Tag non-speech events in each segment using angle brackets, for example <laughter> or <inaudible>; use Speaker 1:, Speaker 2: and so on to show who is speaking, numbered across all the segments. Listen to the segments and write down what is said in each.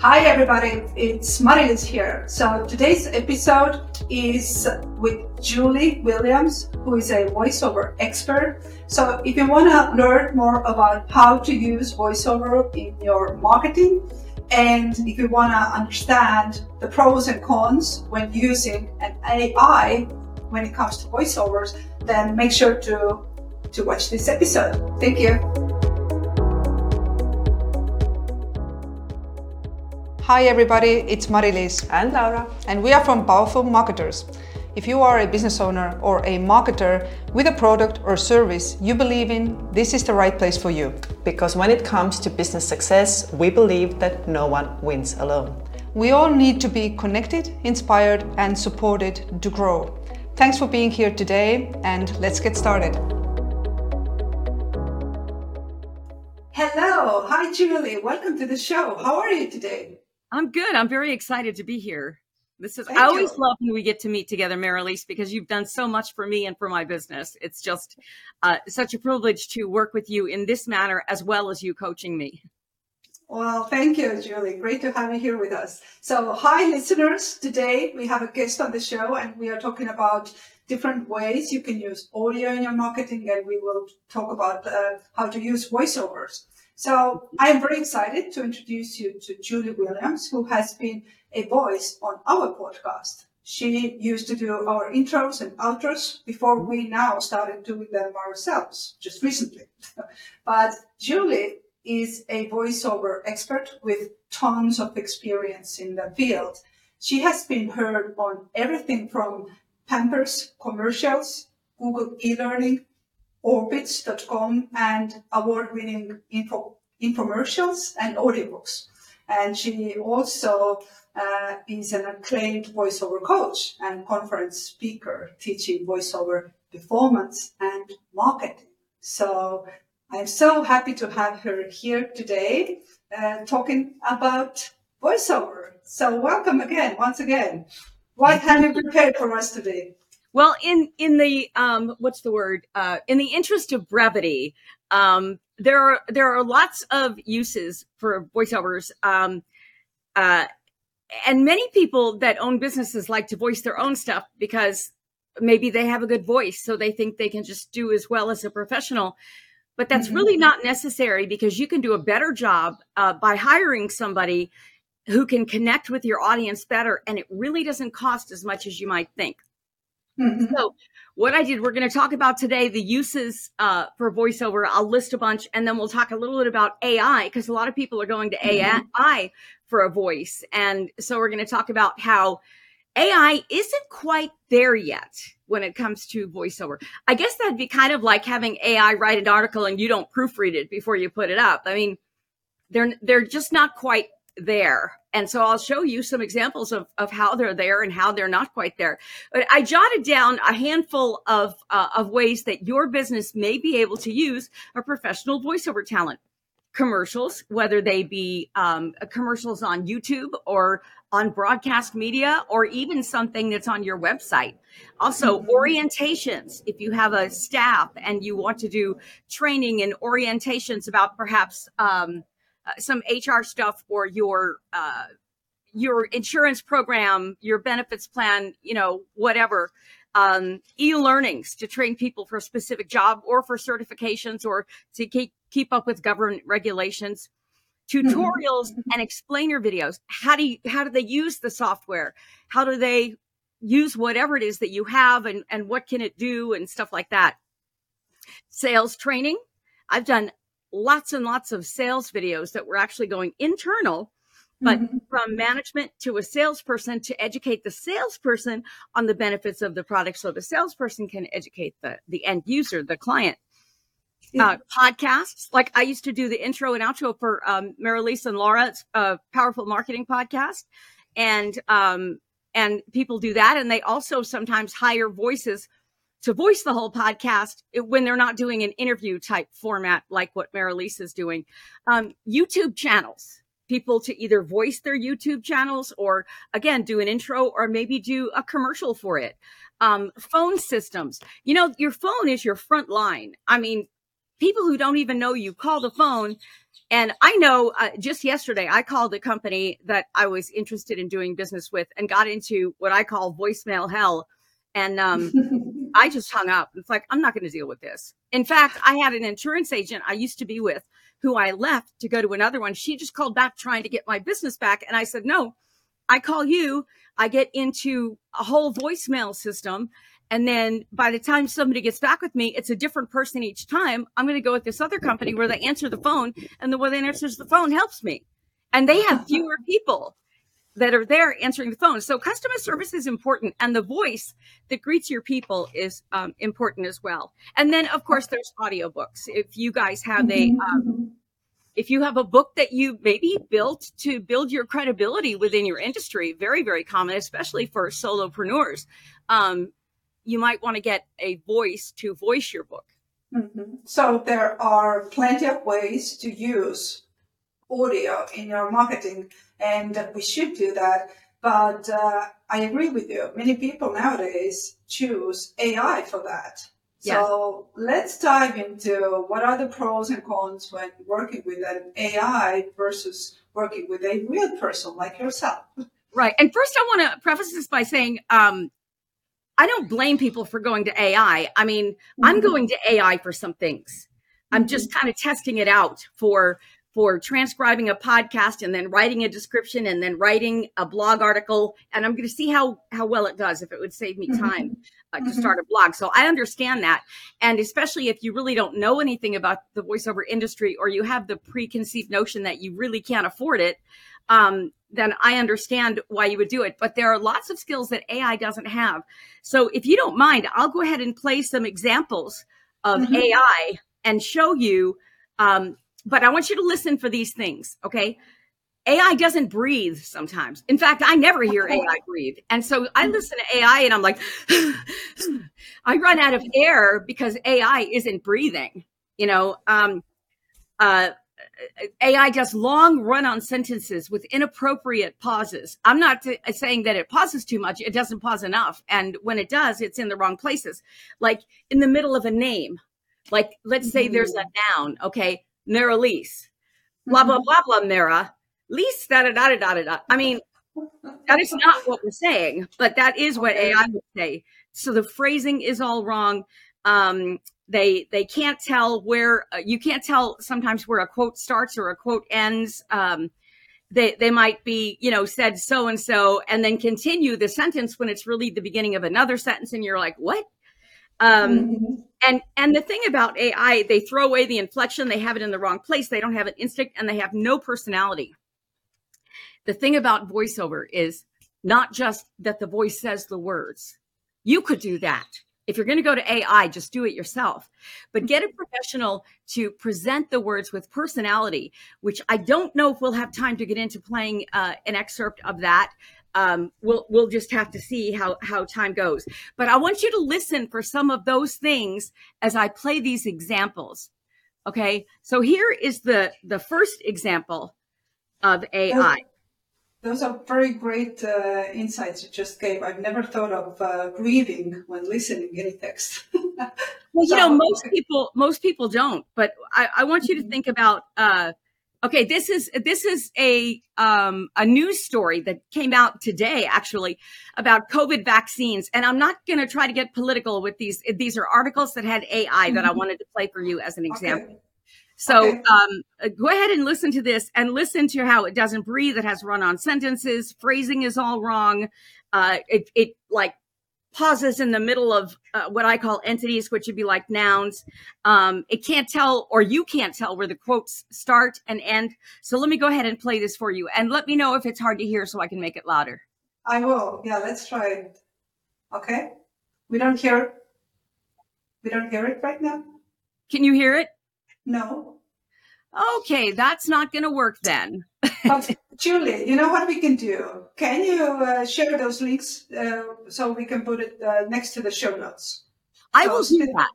Speaker 1: Hi everybody, it's Mari-Liis here. So today's episode is with Julie Williams, who is a voiceover expert. So if you want to learn more about how to use voiceover in your marketing, and if you want to understand the pros and cons when using an AI when it comes to voiceovers, then make sure to to watch this episode. Thank you.
Speaker 2: Hi everybody, it's Mari-Liis
Speaker 3: and Laura,
Speaker 2: and we are from Powerful Marketers. If you are a business owner or a marketer with a product or service you believe in, this is the right place for you.
Speaker 3: Because when it comes to business success, we believe that no one wins alone.
Speaker 2: We all need to be connected, inspired, and supported to grow. Thanks for being here today, and let's get started.
Speaker 1: Hello, hi Julie, welcome to the show. How are you today?
Speaker 4: I'm good. I'm very excited to be here. This is, Thank I always you. love when we get to meet together, Marilise, because you've done so much for me and for my business. It's just uh, such a privilege to work with you in this manner as well as you coaching me.
Speaker 1: Well, thank you, Julie. Great to have you here with us. So, hi, listeners. Today we have a guest on the show, and we are talking about different ways you can use audio in your marketing, and we will talk about uh, how to use voiceovers. So I am very excited to introduce you to Julie Williams, who has been a voice on our podcast. She used to do our intros and outros before we now started doing them ourselves, just recently. <laughs> but Julie is a voiceover expert with tons of experience in the field. She has been heard on everything from Pampers commercials, Google e-learning, Orbitz.com and award-winning info, infomercials and audiobooks. And she also uh, is an acclaimed voiceover coach and conference speaker teaching voiceover performance and marketing. So I'm so happy to have her here today uh, talking about voiceover. So welcome again, once again. What have you prepared for us today?
Speaker 4: Well, in in the um, what's the word? Uh, in the interest of brevity, um, there are there are lots of uses for voiceovers, um, uh, and many people that own businesses like to voice their own stuff because maybe they have a good voice, so they think they can just do as well as a professional. But that's mm-hmm. really not necessary because you can do a better job uh, by hiring somebody who can connect with your audience better, and it really doesn't cost as much as you might think. Mm-hmm. So, what I did, we're going to talk about today the uses uh, for voiceover. I'll list a bunch, and then we'll talk a little bit about AI because a lot of people are going to mm-hmm. AI for a voice, and so we're going to talk about how AI isn't quite there yet when it comes to voiceover. I guess that'd be kind of like having AI write an article and you don't proofread it before you put it up. I mean, they're they're just not quite there. And so I'll show you some examples of, of how they're there and how they're not quite there. But I jotted down a handful of, uh, of ways that your business may be able to use a professional voiceover talent. Commercials, whether they be um, commercials on YouTube or on broadcast media or even something that's on your website. Also, mm-hmm. orientations. If you have a staff and you want to do training and orientations about perhaps um, uh, some HR stuff or your uh, your insurance program, your benefits plan, you know, whatever. Um, e-learnings to train people for a specific job or for certifications or to keep keep up with government regulations. Tutorials mm-hmm. and explainer videos. How do you how do they use the software? How do they use whatever it is that you have and and what can it do and stuff like that? Sales training. I've done lots and lots of sales videos that were actually going internal, but mm-hmm. from management to a salesperson to educate the salesperson on the benefits of the product so the salesperson can educate the, the end user, the client. Uh, podcasts, like I used to do the intro and outro for um, Marilisa and Laura, it's a powerful marketing podcast. And, um, and people do that. And they also sometimes hire voices to voice the whole podcast when they're not doing an interview type format like what Marilise is doing. Um, YouTube channels, people to either voice their YouTube channels or again, do an intro or maybe do a commercial for it. Um, phone systems, you know, your phone is your front line. I mean, people who don't even know you call the phone. And I know uh, just yesterday, I called a company that I was interested in doing business with and got into what I call voicemail hell. And um, <laughs> I just hung up. It's like, I'm not going to deal with this. In fact, I had an insurance agent I used to be with who I left to go to another one. She just called back trying to get my business back. And I said, no, I call you. I get into a whole voicemail system. And then by the time somebody gets back with me, it's a different person each time. I'm going to go with this other company where they answer the phone and the one that answers the phone helps me. And they have fewer people that are there answering the phone. So customer service is important, and the voice that greets your people is um, important as well. And then, of course, there's audiobooks. If you guys have a um, if you have a book that you maybe built to build your credibility within your industry, very very common, especially for solopreneurs. Um, you might want to get a voice to voice your book.
Speaker 1: Mm-hmm. So there are plenty of ways to use audio in your marketing, and we should do that. But uh, I agree with you. Many people nowadays choose AI for that. Yeah. So let's dive into what are the pros and cons when working with an AI versus working with a real person like yourself.
Speaker 4: Right. And first, I want to preface this by saying um, I don't blame people for going to AI. I mean, mm-hmm. I'm going to AI for some things. I'm just mm-hmm. kind of testing it out for for transcribing a podcast and then writing a description and then writing a blog article and i'm going to see how how well it does if it would save me mm-hmm. time uh, to mm-hmm. start a blog so i understand that and especially if you really don't know anything about the voiceover industry or you have the preconceived notion that you really can't afford it um, then i understand why you would do it but there are lots of skills that ai doesn't have so if you don't mind i'll go ahead and play some examples of mm-hmm. ai and show you um, but I want you to listen for these things, okay? AI doesn't breathe sometimes. In fact, I never hear AI breathe. And so I mm. listen to AI and I'm like, <sighs> I run out of air because AI isn't breathing. You know, um, uh, AI does long run on sentences with inappropriate pauses. I'm not t- saying that it pauses too much, it doesn't pause enough. And when it does, it's in the wrong places. Like in the middle of a name, like let's say there's a mm-hmm. noun, okay? Maralise. Blah, blah, mm-hmm. blah, blah, Mara. Lease, da, da, da, da, da, da. I mean, that is not what we're saying, but that is what AI would say. So the phrasing is all wrong. Um, they they can't tell where uh, you can't tell sometimes where a quote starts or a quote ends. Um, they they might be you know said so and so and then continue the sentence when it's really the beginning of another sentence and you're like what um, mm-hmm. And and the thing about AI, they throw away the inflection, they have it in the wrong place, they don't have an instinct, and they have no personality. The thing about voiceover is not just that the voice says the words. You could do that. If you're going to go to AI, just do it yourself. But get a professional to present the words with personality, which I don't know if we'll have time to get into playing uh, an excerpt of that um, we'll we'll just have to see how how time goes. But I want you to listen for some of those things as I play these examples. Okay, so here is the the first example of AI.
Speaker 1: Those are very great uh, insights you just gave. I've never thought of uh, grieving when listening any text.
Speaker 4: well, you <laughs> know, most people most people don't. But I, I want you to mm-hmm. think about. Uh, Okay, this is this is a um, a news story that came out today, actually, about COVID vaccines. And I'm not going to try to get political with these. These are articles that had AI mm-hmm. that I mm-hmm. wanted to play for you as an example. Okay. So okay. um, go ahead and listen to this, and listen to how it doesn't breathe. It has run-on sentences. Phrasing is all wrong. Uh, it it like pauses in the middle of uh, what I call entities, which would be like nouns. Um, it can't tell, or you can't tell, where the quotes start and end. So let me go ahead and play this for you, and let me know if it's hard to hear, so I can make it louder.
Speaker 1: I will. Yeah, let's try it. Okay. We don't hear. We don't hear it right now.
Speaker 4: Can you hear it?
Speaker 1: No.
Speaker 4: Okay, that's not going to work then. <laughs>
Speaker 1: but Julie, you know what we can do? Can you uh, share those links uh, so we can put it uh, next to the show notes?
Speaker 4: I will do that.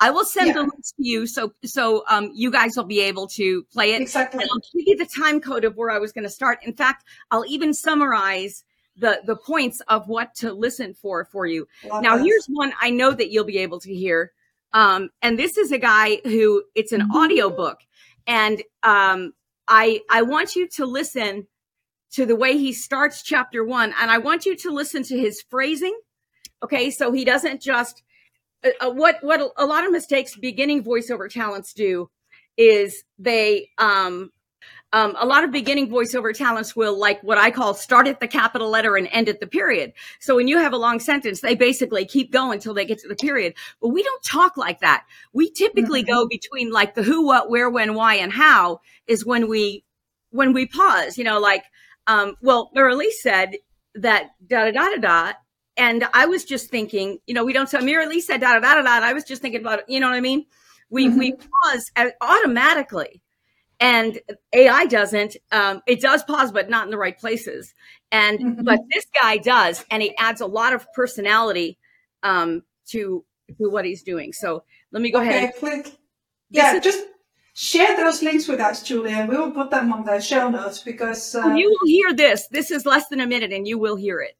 Speaker 4: I will send yeah. the links to you so so um, you guys will be able to play it.
Speaker 1: Exactly.
Speaker 4: And I'll give you the time code of where I was going to start. In fact, I'll even summarize the the points of what to listen for for you. Love now, here's one I know that you'll be able to hear. Um, and this is a guy who it's an audio book. And um, I I want you to listen to the way he starts chapter one, and I want you to listen to his phrasing. Okay, so he doesn't just uh, uh, what what a lot of mistakes beginning voiceover talents do is they um um, a lot of beginning voiceover talents will like what I call start at the capital letter and end at the period. So when you have a long sentence, they basically keep going until they get to the period. But we don't talk like that. We typically mm-hmm. go between like the who, what, where, when, why, and how is when we when we pause. You know, like um, well, Marilee said that da da da da da. And I was just thinking, you know, we don't say Marilee said da da da da da. I was just thinking about, you know what I mean? We mm-hmm. we pause automatically and AI doesn't. Um, it does pause, but not in the right places. And mm-hmm. but this guy does, and he adds a lot of personality um, to to what he's doing. So let me go
Speaker 1: okay,
Speaker 4: ahead.
Speaker 1: Click. Yeah, is- just share those links with us, Julia. We will put them on the show notes because
Speaker 4: uh, you will hear this. This is less than a minute, and you will hear it.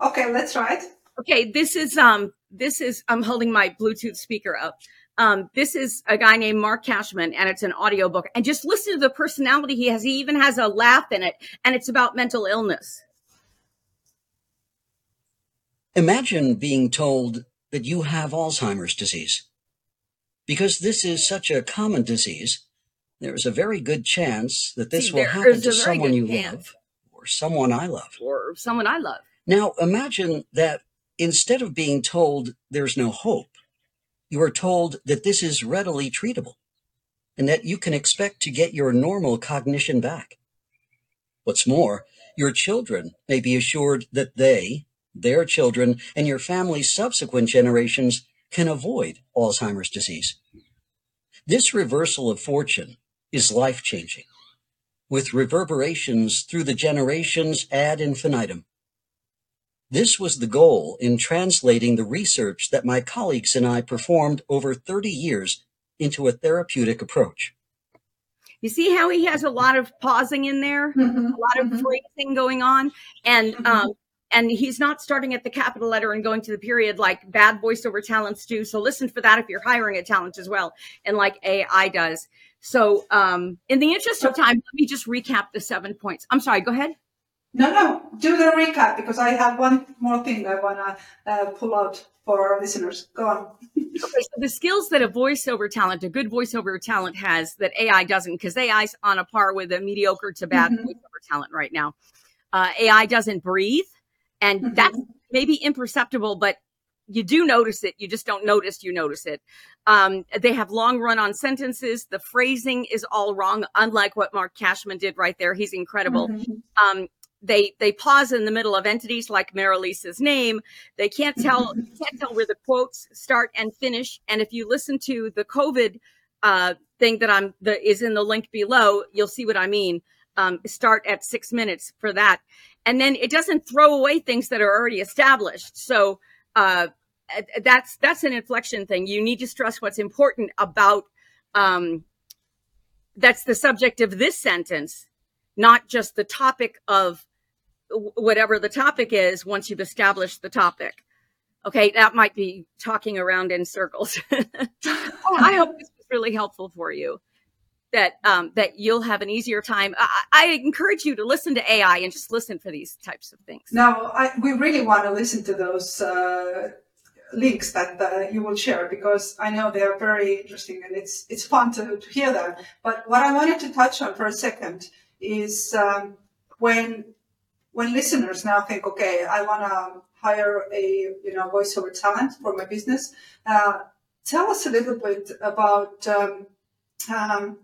Speaker 1: Okay, let's try it.
Speaker 4: Okay, this is um, this is I'm holding my Bluetooth speaker up. Um, this is a guy named Mark Cashman, and it's an audiobook. And just listen to the personality he has. He even has a laugh in it, and it's about mental illness.
Speaker 5: Imagine being told that you have Alzheimer's disease. Because this is such a common disease, there is a very good chance that this
Speaker 4: See,
Speaker 5: will happen to someone you chance. love
Speaker 4: or
Speaker 5: someone I love.
Speaker 4: Or someone I love.
Speaker 5: Now, imagine that instead of being told there's no hope, you are told that this is readily treatable and that you can expect to get your normal cognition back. What's more, your children may be assured that they, their children, and your family's subsequent generations can avoid Alzheimer's disease. This reversal of fortune is life changing, with reverberations through the generations ad infinitum. This was the goal in translating the research that my colleagues and I performed over 30 years into a therapeutic approach.
Speaker 4: You see how he has a lot of pausing in there, mm-hmm, a lot of mm-hmm. phrasing going on, and mm-hmm. um, and he's not starting at the capital letter and going to the period like bad voiceover talents do. So listen for that if you're hiring a talent as well, and like AI does. So, um, in the interest of time, let me just recap the seven points. I'm sorry. Go ahead.
Speaker 1: No, no, do the recap because I have one more thing I want to uh, pull out for our listeners. Go on.
Speaker 4: okay, so the skills that a voiceover talent, a good voiceover talent has that AI doesn't, because AI's on a par with a mediocre to bad mm-hmm. voiceover talent right now. Uh, AI doesn't breathe, and mm-hmm. that's maybe imperceptible, but you do notice it. You just don't notice you notice it. Um, they have long run on sentences. The phrasing is all wrong, unlike what Mark Cashman did right there. He's incredible. Mm-hmm. Um, they they pause in the middle of entities like Marilisa's name. They can't tell <laughs> can't tell where the quotes start and finish. And if you listen to the COVID uh, thing that I'm the is in the link below, you'll see what I mean. Um, start at six minutes for that, and then it doesn't throw away things that are already established. So uh, that's that's an inflection thing. You need to stress what's important about. Um, that's the subject of this sentence, not just the topic of whatever the topic is once you've established the topic. Okay, that might be talking around in circles. <laughs> I hope this was really helpful for you. That um, that you'll have an easier time. I, I, encourage you to listen to AI and just listen for these types of things.
Speaker 1: Now, I, we really want to listen to those uh, links that uh, you will share because I know they are very interesting and it's it's fun to, to hear them. But what I wanted to touch on for a second is um, when when listeners now think, okay, I want to hire a you know voiceover talent for my business, uh, tell us a little bit about um, um,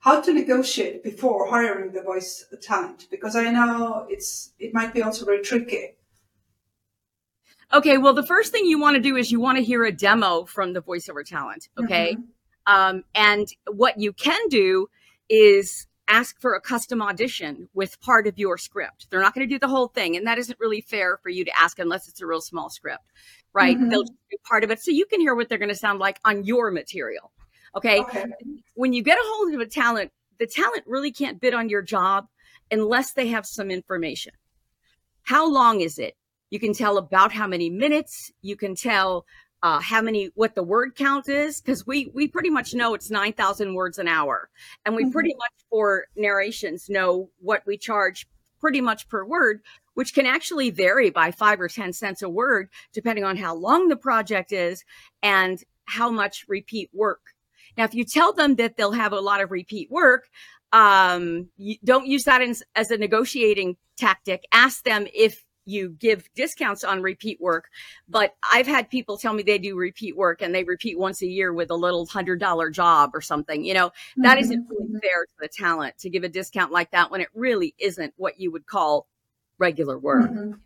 Speaker 1: how to negotiate before hiring the voice talent because I know it's it might be also very tricky.
Speaker 4: Okay, well, the first thing you want to do is you want to hear a demo from the voiceover talent. Okay, mm-hmm. um, and what you can do is ask for a custom audition with part of your script. They're not going to do the whole thing. And that isn't really fair for you to ask unless it's a real small script, right? Mm-hmm. They'll do part of it so you can hear what they're going to sound like on your material. Okay? okay. When you get a hold of a talent, the talent really can't bid on your job unless they have some information. How long is it? You can tell about how many minutes. You can tell uh, how many, what the word count is, because we we pretty much know it's nine thousand words an hour, and we
Speaker 1: Mhm.
Speaker 4: pretty much for narrations know what we charge pretty much per word, which can actually vary by five or ten cents a word depending on how long the project is and how much repeat work. Now, if you tell them that they'll have a lot of repeat work, um, you don't use that in, as a negotiating tactic. Ask them if you give discounts on repeat work. But I've had people tell me they do repeat work and they repeat once a year with a little hundred dollar job or something. You know, that
Speaker 1: Mhm,
Speaker 4: isn't really fair to the talent to give a discount like that when it really isn't what you would call regular work.
Speaker 1: Mhm.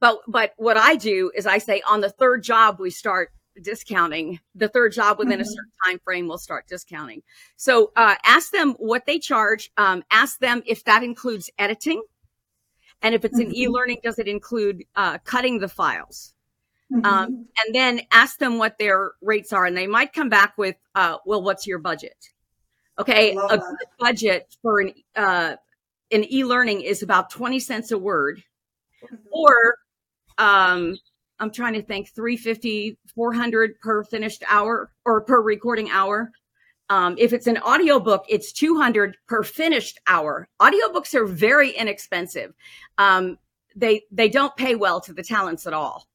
Speaker 4: But but what I do is I say on the third job we start discounting. The third job within a
Speaker 1: Mhm.
Speaker 4: certain time frame we'll start discounting. So uh, ask them what they charge. Um, ask them if that includes editing, and if it's an
Speaker 1: Mhm.
Speaker 4: e-learning, does it include uh, cutting the files?
Speaker 1: Mhm.
Speaker 4: Um, and then ask them what their rates are, and they might come back with, uh, "Well, what's your budget?" Okay, a good budget for an uh, an e-learning is about twenty cents a word
Speaker 1: Mhm.
Speaker 4: or um i'm trying to think 350 400 per finished hour or per recording hour um, if it's an audiobook it's 200 per finished hour. Audiobooks are very inexpensive. Um, they they don't pay well to the talents at all.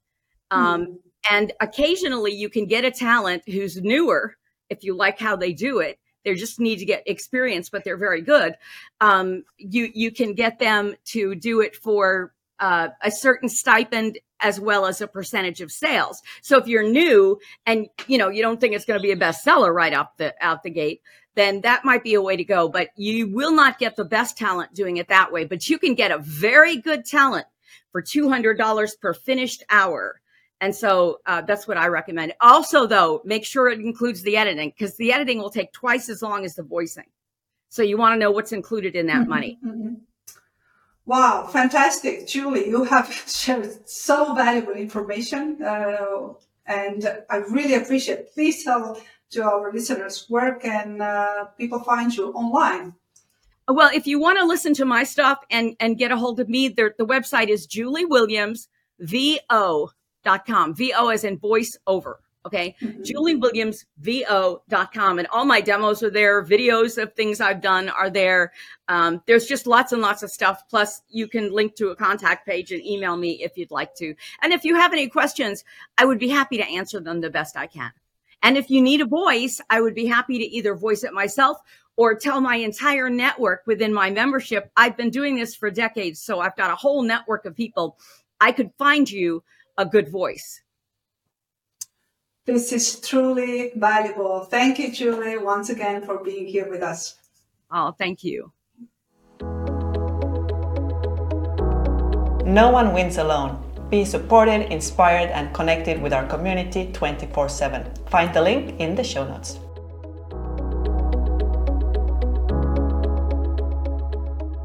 Speaker 4: Um,
Speaker 1: Mhm.
Speaker 4: and occasionally you can get a talent who's newer if you like how they do it. They just need to get experience but they're very good. Um, you you can get them to do it for uh, a certain stipend as well as a percentage of sales so if you're new and you know you don't think it's going to be a bestseller right out the out the gate then that might be a way to go but you will not get the best talent doing it that way but you can get a very good talent for $200 per finished hour and so uh, that's what I recommend. Also, though, make sure it includes the editing because the editing will take twice as long as the voicing. So you want to know what's included in that
Speaker 1: Mhm,
Speaker 4: money.
Speaker 1: mhm. Wow, fantastic, Julie! You have <laughs> shared so valuable information, uh, and I really appreciate. it. Please tell to our listeners where can uh, people find you online.
Speaker 4: Well, if you want to listen to my stuff and and get a hold of me, the, the website is juliewilliamsvo.com. VO as in voice over. Okay.
Speaker 1: Mhm.
Speaker 4: juliewilliamsvo.com and all my demos are there videos of things i've done are there. Um, there's just lots and lots of stuff. Plus you can link to a contact page and email me if you'd like to. And if you have any questions i would be happy to answer them the best i can. And if you need a voice i would be happy to either voice it myself or tell my entire network within my membership. I've been doing this for decades so i've got a whole network of people. I could find you a good voice
Speaker 1: This is truly valuable. Thank you, Julie, once again for being here with us.
Speaker 4: oh thank you
Speaker 3: No one wins alone. Be supported, inspired, and connected with our community 24 7. Find the link in the show notes.